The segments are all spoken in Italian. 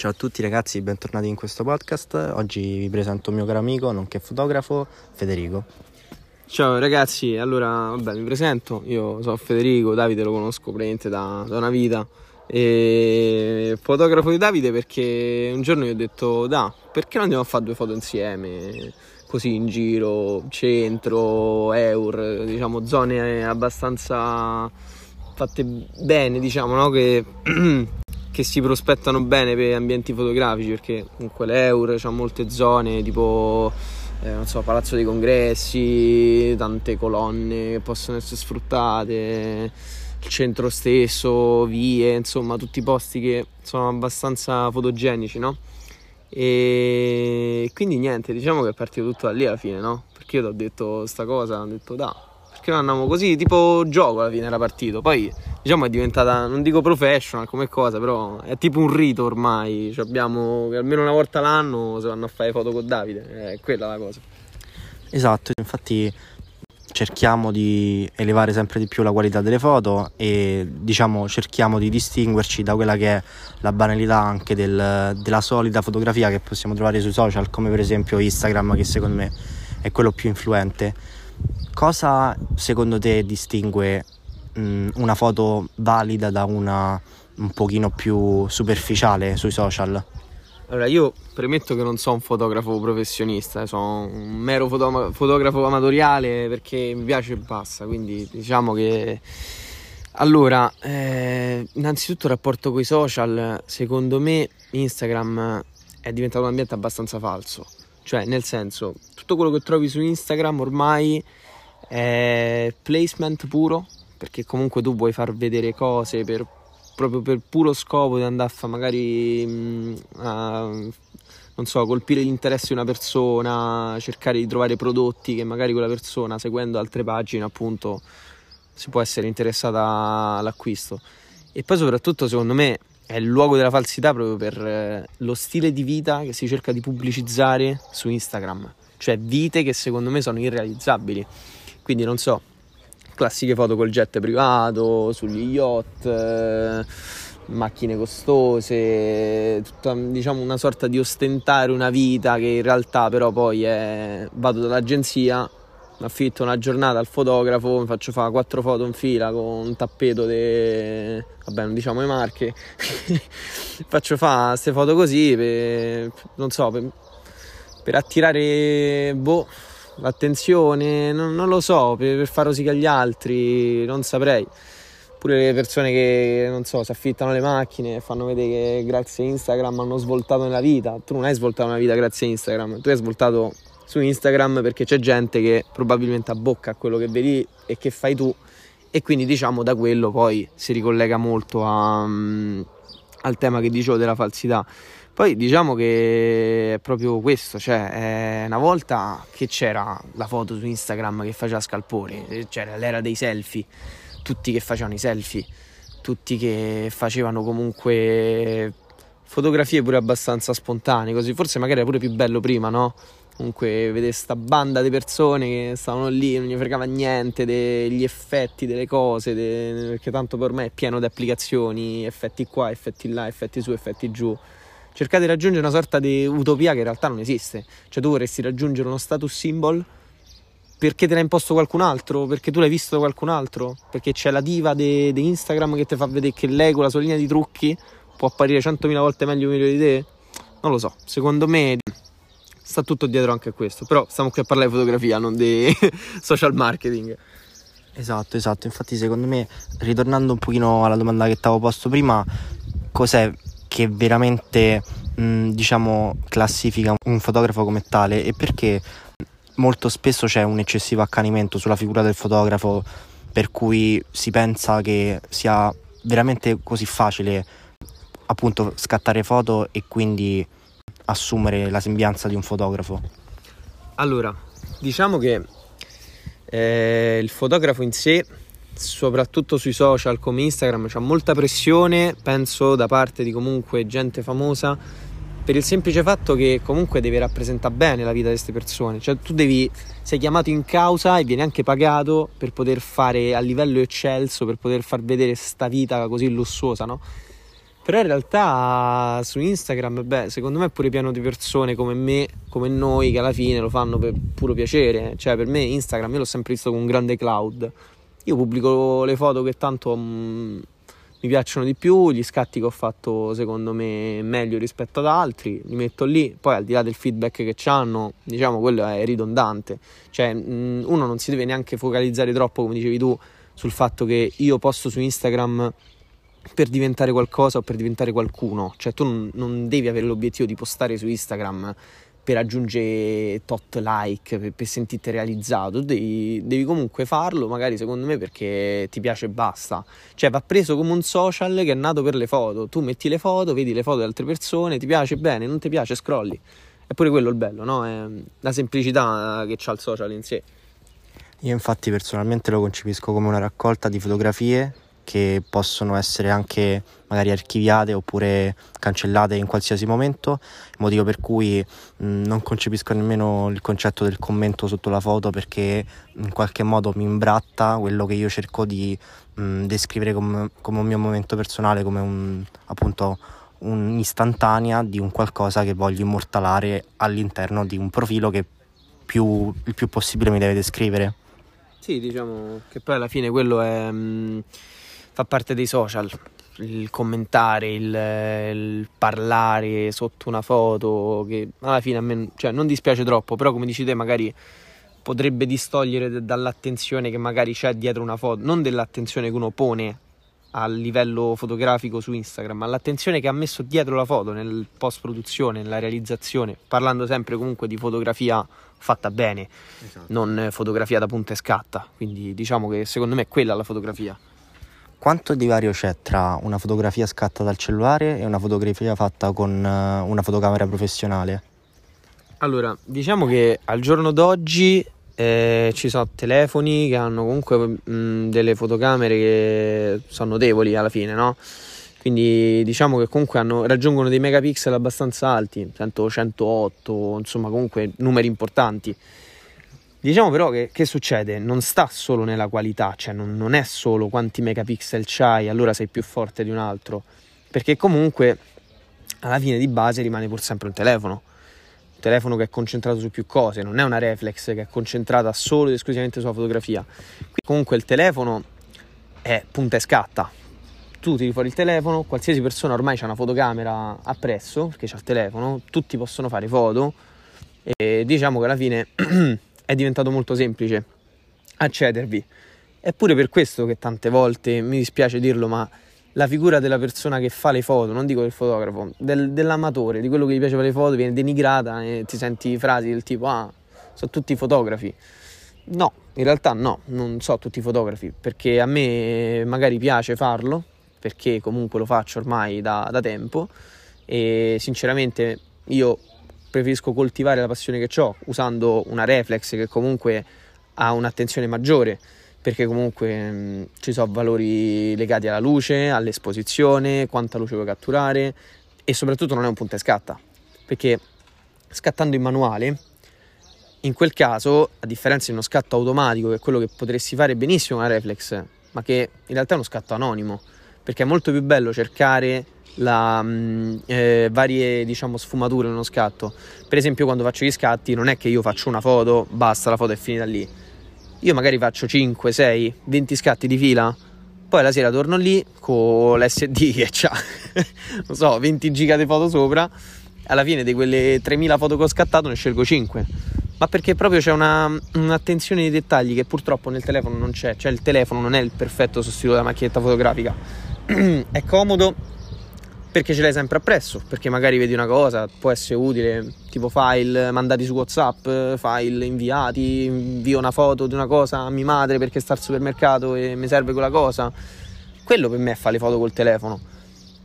Ciao a tutti ragazzi, bentornati in questo podcast. Oggi vi presento un mio caro amico, nonché fotografo, Federico. Ciao ragazzi, allora vabbè, mi presento, io sono Federico, Davide lo conosco praticamente da, da una vita e fotografo di Davide perché un giorno gli ho detto da, perché non andiamo a fare due foto insieme così in giro, centro, eur, diciamo zone abbastanza fatte bene, diciamo, no? che che si prospettano bene per ambienti fotografici perché comunque l'Eur ha molte zone tipo eh, non so, palazzo dei congressi, tante colonne che possono essere sfruttate, il centro stesso, vie, insomma tutti posti che sono abbastanza fotogenici, no? E quindi niente, diciamo che è partito tutto da lì alla fine, no? Perché io ti ho detto sta cosa, ho detto da, perché non andiamo così, tipo gioco alla fine era partito, poi diciamo è diventata, non dico professional come cosa, però è tipo un rito ormai, cioè abbiamo almeno una volta l'anno si vanno a fare foto con Davide, è quella la cosa. Esatto, infatti cerchiamo di elevare sempre di più la qualità delle foto e diciamo cerchiamo di distinguerci da quella che è la banalità anche del, della solita fotografia che possiamo trovare sui social come per esempio Instagram che secondo me è quello più influente cosa secondo te distingue mh, una foto valida da una un pochino più superficiale sui social? Allora, io premetto che non sono un fotografo professionista, eh, sono un mero foto- fotografo amatoriale perché mi piace e basta, quindi diciamo che... Allora, eh, innanzitutto il rapporto con i social, secondo me Instagram è diventato un ambiente abbastanza falso, cioè nel senso, tutto quello che trovi su Instagram ormai è placement puro, perché comunque tu vuoi far vedere cose per, proprio per puro scopo di andare a fare magari mh, a, non so, colpire l'interesse di una persona, cercare di trovare prodotti che magari quella persona seguendo altre pagine appunto si può essere interessata all'acquisto. E poi soprattutto secondo me è il luogo della falsità proprio per eh, lo stile di vita che si cerca di pubblicizzare su Instagram, cioè vite che secondo me sono irrealizzabili. Quindi non so, classiche foto col jet privato, sugli yacht, eh, macchine costose, tutta diciamo una sorta di ostentare una vita che in realtà però poi è vado dall'agenzia, affitto una giornata al fotografo, mi faccio fare quattro foto in fila con un tappeto de... vabbè non diciamo le marche, faccio fare queste foto così per, non so, per, per attirare boh l'attenzione, non, non lo so, per, per far rosica agli altri, non saprei. Pure le persone che, non so, si affittano le macchine e fanno vedere che grazie a Instagram hanno svoltato nella vita. Tu non hai svoltato una vita grazie a Instagram, tu hai svoltato su Instagram perché c'è gente che probabilmente abbocca a quello che vedi e che fai tu e quindi diciamo da quello poi si ricollega molto a, um, al tema che dicevo della falsità. Poi diciamo che è proprio questo, cioè una volta che c'era la foto su Instagram che faceva scalpore, c'era l'era dei selfie, tutti che facevano i selfie, tutti che facevano comunque fotografie pure abbastanza spontanee, così forse magari era pure più bello prima, no? Comunque vedere sta banda di persone che stavano lì, non gli fregava niente degli effetti, delle cose, de... perché tanto per me è pieno di applicazioni, effetti qua, effetti là, effetti su, effetti giù cercate di raggiungere una sorta di utopia che in realtà non esiste. Cioè tu vorresti raggiungere uno status symbol perché te l'ha imposto qualcun altro, perché tu l'hai visto da qualcun altro, perché c'è la diva di Instagram che ti fa vedere che lei con la sua linea di trucchi può apparire 100.000 volte meglio un video di te. Non lo so, secondo me sta tutto dietro anche a questo, però stiamo qui a parlare di fotografia, non di social marketing. Esatto, esatto, infatti secondo me, ritornando un pochino alla domanda che ti avevo posto prima, cos'è che veramente mh, diciamo classifica un fotografo come tale e perché molto spesso c'è un eccessivo accanimento sulla figura del fotografo per cui si pensa che sia veramente così facile appunto scattare foto e quindi assumere la sembianza di un fotografo? Allora, diciamo che eh, il fotografo in sé soprattutto sui social come Instagram c'è molta pressione, penso da parte di comunque gente famosa per il semplice fatto che comunque devi rappresentare bene la vita di queste persone, cioè tu devi sei chiamato in causa e vieni anche pagato per poter fare a livello eccelso, per poter far vedere questa vita così lussuosa, no? Però in realtà su Instagram, beh, secondo me è pure pieno di persone come me, come noi, che alla fine lo fanno per puro piacere. Cioè, per me Instagram io l'ho sempre visto come un grande cloud. Io pubblico le foto che tanto mh, mm, mi piacciono di più, gli scatti che ho fatto secondo me meglio rispetto ad altri, li metto lì, poi al di là del feedback che hanno, diciamo quello è ridondante, cioè mh, uno non si deve neanche focalizzare troppo, come dicevi tu, sul fatto che io posto su Instagram per diventare qualcosa o per diventare qualcuno, cioè tu non, devi avere l'obiettivo di postare su Instagram per raggiungere tot like, per, per sentirti realizzato, devi, devi, comunque farlo, magari secondo me perché ti piace e basta. Cioè va preso come un social che è nato per le foto. Tu metti le foto, vedi le foto di altre persone, ti piace bene, non ti piace, scrolli. È pure quello il bello, no? È la semplicità che ha il social in sé. Io infatti personalmente lo concepisco come una raccolta di fotografie che possono essere anche magari archiviate oppure cancellate in qualsiasi momento, motivo per cui mh, non concepisco nemmeno il concetto del commento sotto la foto perché in qualche modo mi imbratta quello che io cerco di mh, descrivere come, come, un mio momento personale, come un, appunto un'istantanea di un qualcosa che voglio immortalare all'interno di un profilo che più, il più possibile mi deve descrivere. Sì, diciamo che poi alla fine quello è... Mh fa parte dei social, il commentare, il, il, parlare sotto una foto, che alla fine a me cioè, non dispiace troppo, però come dici te magari potrebbe distogliere dall'attenzione che magari c'è dietro una foto, non dell'attenzione che uno pone a livello fotografico su Instagram, ma l'attenzione che ha messo dietro la foto nel post produzione, nella realizzazione, parlando sempre comunque di fotografia fatta bene, esatto. non fotografia da punta e scatta, quindi diciamo che secondo me è quella la fotografia. Quanto di vario c'è tra una fotografia scattata dal cellulare e una fotografia fatta con eh, una fotocamera professionale? Allora, diciamo che al giorno d'oggi eh, ci sono telefoni che hanno comunque mh, delle fotocamere che sono notevoli alla fine, no? Quindi diciamo che comunque hanno, raggiungono dei megapixel abbastanza alti, 100, 108, insomma comunque numeri importanti. Diciamo però che, che, succede? Non sta solo nella qualità, cioè non, non, è solo quanti megapixel c'hai, allora sei più forte di un altro, perché comunque alla fine di base rimane pur sempre un telefono, un telefono che è concentrato su più cose, non è una reflex che è concentrata solo ed esclusivamente sulla fotografia. Quindi comunque il telefono è punta e scatta. Tu tiri fuori il telefono, qualsiasi persona ormai ha una fotocamera appresso, perché c'ha il telefono, tutti possono fare foto e diciamo che alla fine è diventato molto semplice accedervi. È pure per questo che tante volte, mi dispiace dirlo, ma la figura della persona che fa le foto, non dico del fotografo, del, dell'amatore, di quello che gli piace fare le foto, viene denigrata e ti senti frasi del tipo ah, sono tutti fotografi. No, in realtà no, non so tutti fotografi, perché a me magari piace farlo, perché comunque lo faccio ormai da, da tempo e sinceramente io preferisco coltivare la passione che ho usando una reflex che comunque ha un'attenzione maggiore perché comunque mh, ci sono valori legati alla luce, all'esposizione, quanta luce vuoi catturare e soprattutto non è un punta e scatta perché scattando in manuale in quel caso a differenza di uno scatto automatico che è quello che potresti fare benissimo con la reflex ma che in realtà è uno scatto anonimo perché è molto più bello cercare la, mm, eh, varie diciamo, sfumature in uno scatto. Per esempio, quando faccio gli scatti, non è che io faccio una foto, basta, la foto è finita lì. Io magari faccio 5, 6, 20 scatti di fila, poi la sera torno lì con l'SD che ha, non so, 20 giga di foto sopra. Alla fine di quelle 3000 foto che ho scattato ne scelgo 5. Ma perché proprio c'è una, un'attenzione ai dettagli che purtroppo nel telefono non c'è. Cioè il telefono non è il perfetto sostituto della macchinetta fotografica. è comodo, perché ce l'hai sempre appresso, perché magari vedi una cosa, può essere utile, tipo file mandati su WhatsApp, file inviati, invio una foto di una cosa a mia madre perché sta al supermercato e mi serve quella cosa. Quello per me è fare le foto col telefono.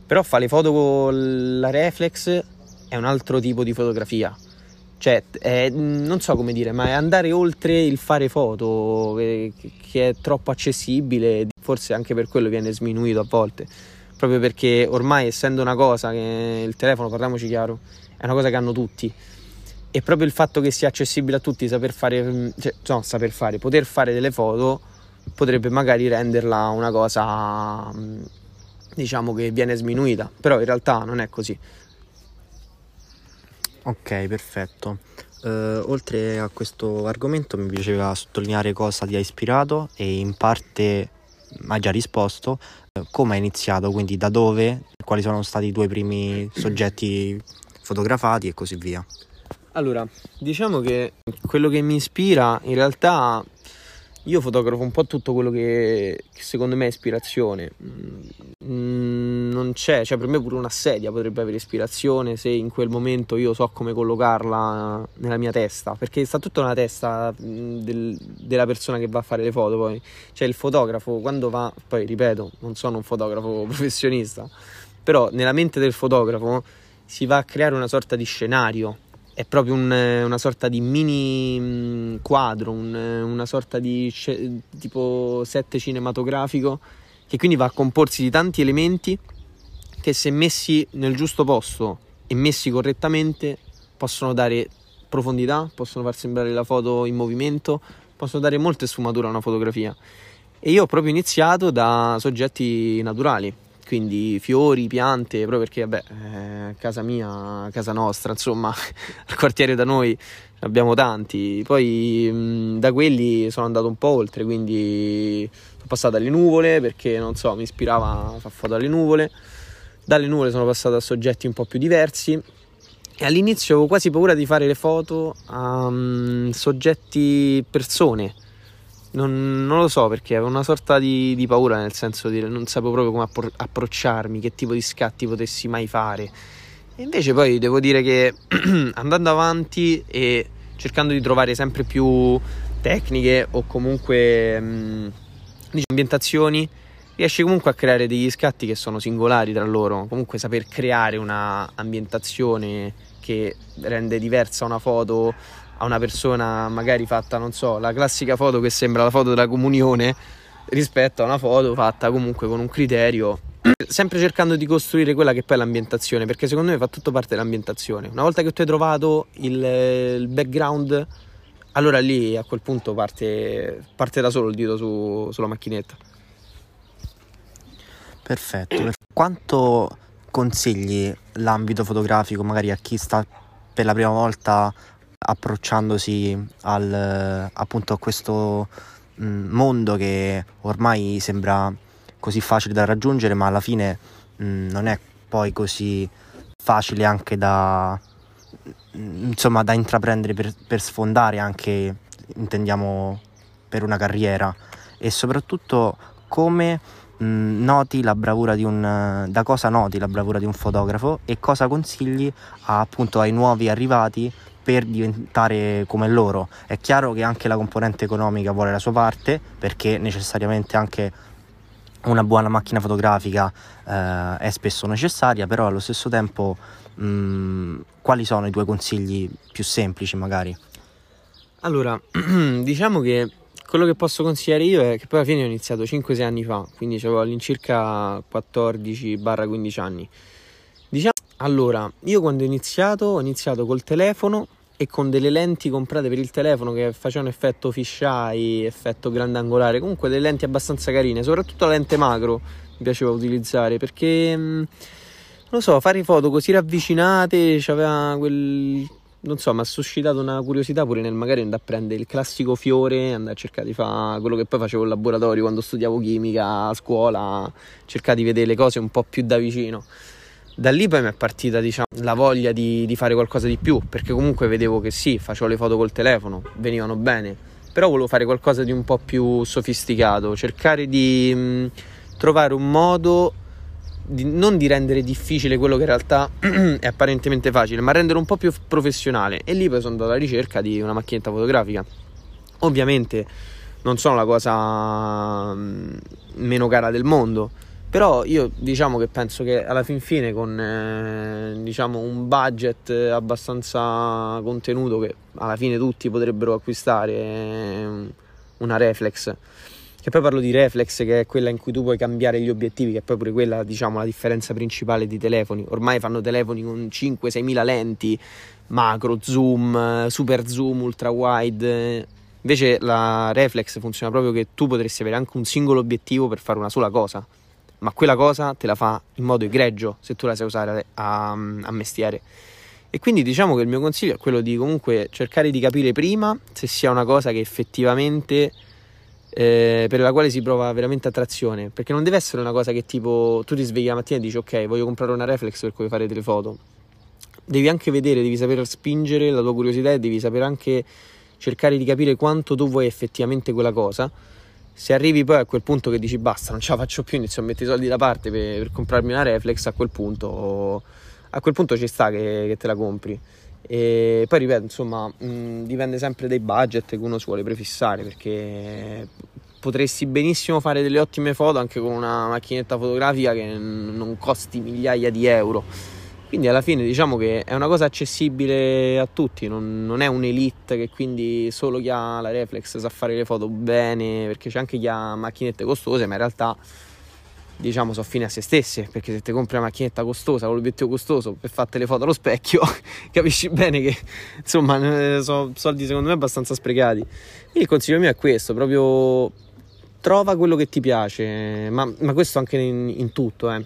Però fare le foto con la reflex è un altro tipo di fotografia. Cioè, è, non so come dire, ma è andare oltre il fare foto che, che è troppo accessibile, forse anche per quello viene sminuito a volte proprio perché ormai essendo una cosa che il telefono, parliamoci chiaro, è una cosa che hanno tutti e proprio il fatto che sia accessibile a tutti, saper fare, cioè, no, saper fare, poter fare delle foto potrebbe magari renderla una cosa diciamo che viene sminuita, però in realtà non è così. Ok, perfetto. Uh, oltre a questo argomento mi piaceva sottolineare cosa ti ha ispirato e in parte hai già risposto, come hai iniziato, quindi da dove, quali sono stati i tuoi primi soggetti fotografati e così via. Allora, diciamo che quello che mi ispira in realtà io fotografo un po' tutto quello che, che secondo me è ispirazione. Mm, non c'è, cioè per me pure una sedia potrebbe avere ispirazione se in quel momento io so come collocarla nella mia testa, perché sta tutto nella testa del, della persona che va a fare le foto poi. Cioè il fotografo quando va, poi ripeto, non sono un fotografo professionista, però nella mente del fotografo si va a creare una sorta di scenario è proprio un, una sorta di mini quadro, un, una sorta di tipo set cinematografico che quindi va a comporsi di tanti elementi che se messi nel giusto posto e messi correttamente possono dare profondità, possono far sembrare la foto in movimento, possono dare molte sfumature a una fotografia. E io ho proprio iniziato da soggetti naturali, quindi fiori, piante, proprio perché vabbè, eh, casa mia, casa nostra, insomma, al quartiere da noi abbiamo tanti. Poi mh, da quelli sono andato un po' oltre, quindi sono passato alle nuvole perché non so, mi ispirava a fare foto alle nuvole. Dalle nuvole sono passato a soggetti un po' più diversi e all'inizio avevo quasi paura di fare le foto a um, soggetti persone non, non, lo so perché avevo una sorta di, di, paura, nel senso di non sapevo proprio come appro- approcciarmi, che tipo di scatti potessi mai fare. E invece poi devo dire che andando avanti e cercando di trovare sempre più tecniche o comunque mh, diciamo, ambientazioni, riesci comunque a creare degli scatti che sono singolari tra loro. Comunque saper creare una ambientazione che rende diversa una foto a una persona magari fatta, non so, la classica foto che sembra la foto della comunione rispetto a una foto fatta comunque con un criterio sempre cercando di costruire quella che poi è l'ambientazione perché secondo me fa tutto parte dell'ambientazione una volta che tu hai trovato il, il background allora lì a quel punto parte, parte da solo il dito su, sulla macchinetta perfetto quanto consigli l'ambito fotografico magari a chi sta per la prima volta approcciandosi al, appunto a questo mh, mondo che ormai sembra così facile da raggiungere, ma alla fine mh, non è poi così facile anche da, insomma, da intraprendere per, per sfondare anche, intendiamo, per una carriera. E soprattutto come noti la bravura di un da cosa noti la bravura di un fotografo e cosa consigli a, appunto ai nuovi arrivati per diventare come loro. È chiaro che anche la componente economica vuole la sua parte perché necessariamente anche una buona macchina fotografica eh, è spesso necessaria, però allo stesso tempo mh, mm, quali sono i tuoi consigli più semplici magari? Allora, diciamo che quello che posso consigliare io è che poi alla fine ho iniziato 5-6 anni fa, quindi avevo all'incirca 14-15 anni. Diciamo, allora, io quando ho iniziato, ho iniziato col telefono e con delle lenti comprate per il telefono che facevano effetto fisheye, effetto grandangolare, comunque delle lenti abbastanza carine, soprattutto la lente macro mi piaceva utilizzare perché mm, non lo so, fare foto così ravvicinate, c'aveva quel non so, mi ha suscitato una curiosità pure nel magari andare a prendere il classico fiore, andare a cercare di fare quello che poi facevo in laboratorio quando studiavo chimica a scuola, cercare di vedere le cose un po' più da vicino. Da lì poi mi è partita diciamo, la voglia di, di, fare qualcosa di più perché comunque vedevo che sì, facevo le foto col telefono, venivano bene, però volevo fare qualcosa di un po' più sofisticato, cercare di mh, trovare un modo di, non di rendere difficile quello che in realtà è apparentemente facile, ma rendere un po' più professionale e lì poi sono andato alla ricerca di una macchinetta fotografica. Ovviamente non sono la cosa mh, meno cara del mondo, però io diciamo che penso che alla fin fine con eh, diciamo un budget abbastanza contenuto che alla fine tutti potrebbero acquistare eh, una reflex che poi parlo di reflex che è quella in cui tu puoi cambiare gli obiettivi che è pure quella diciamo la differenza principale di telefoni ormai fanno telefoni con 5-6 mila lenti macro zoom super zoom ultra wide invece la reflex funziona proprio che tu potresti avere anche un singolo obiettivo per fare una sola cosa ma quella cosa te la fa in modo egregio se tu la sai usare a, a mestiere. E quindi diciamo che il mio consiglio è quello di comunque cercare di capire prima se sia una cosa che effettivamente eh, per la quale si prova veramente attrazione, perché non deve essere una cosa che tipo tu ti svegli la mattina e dici ok voglio comprare una reflex per cui fare delle foto, devi anche vedere, devi saper spingere la tua curiosità e devi sapere anche cercare di capire quanto tu vuoi effettivamente quella cosa. Se arrivi poi a quel punto che dici basta, non ce la faccio più, inizio a mettere i soldi da parte per, per comprarmi una reflex, a quel punto, a quel punto ci sta che, che te la compri. E poi ripeto, insomma, mh, dipende sempre dai budget che uno si vuole prefissare perché potresti benissimo fare delle ottime foto anche con una macchinetta fotografica che non costi migliaia di euro. Quindi alla fine diciamo che è una cosa accessibile a tutti, non, non è un'elite che quindi solo chi ha la reflex sa fare le foto bene, perché c'è anche chi ha macchinette costose, ma in realtà diciamo sono fine a se stesse perché se ti compri una macchinetta costosa con l'obiettivo costoso per fare le foto allo specchio capisci bene che insomma sono soldi secondo me abbastanza sprecati quindi il consiglio mio è questo proprio trova quello che ti piace ma, ma questo anche in, in tutto eh.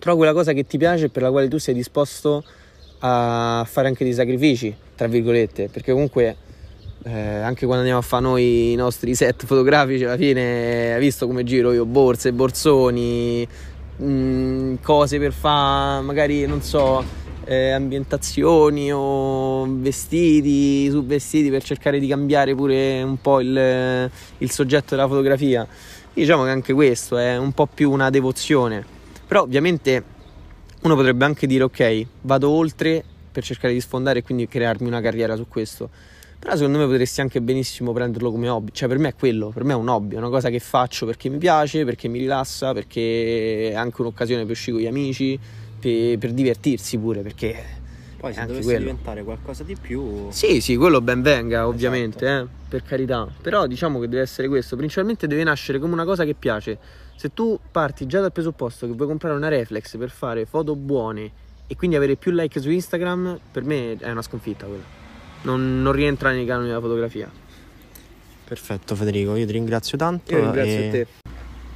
trova quella cosa che ti piace e per la quale tu sei disposto a fare anche dei sacrifici tra virgolette perché comunque eh, anche quando andiamo a fare noi i nostri set fotografici, alla fine hai visto come giro io? Borse, borsoni, mh, mm, cose per fare, magari non so, eh, ambientazioni o vestiti su vestiti per cercare di cambiare pure un po' il, il soggetto della fotografia. Diciamo che anche questo è un po' più una devozione, però ovviamente uno potrebbe anche dire ok, vado oltre per cercare di sfondare e quindi crearmi una carriera su questo però secondo me potresti anche benissimo prenderlo come hobby. Cioè, per me è quello, per me è un hobby, è una cosa che faccio perché mi piace, perché mi rilassa, perché è anche un'occasione per uscire con gli amici, per, per divertirsi pure, perché. Poi se dovesse quello. diventare qualcosa di più. Sì, sì, quello ben venga, ovviamente, esatto. eh, per carità. Però diciamo che deve essere questo. Principalmente deve nascere come una cosa che piace. Se tu parti già dal presupposto che vuoi comprare una reflex per fare foto buone e quindi avere più like su Instagram, per me è una sconfitta quella non, non rientra nei canoni della fotografia. Perfetto Federico, io ti ringrazio tanto. Io ringrazio e... te.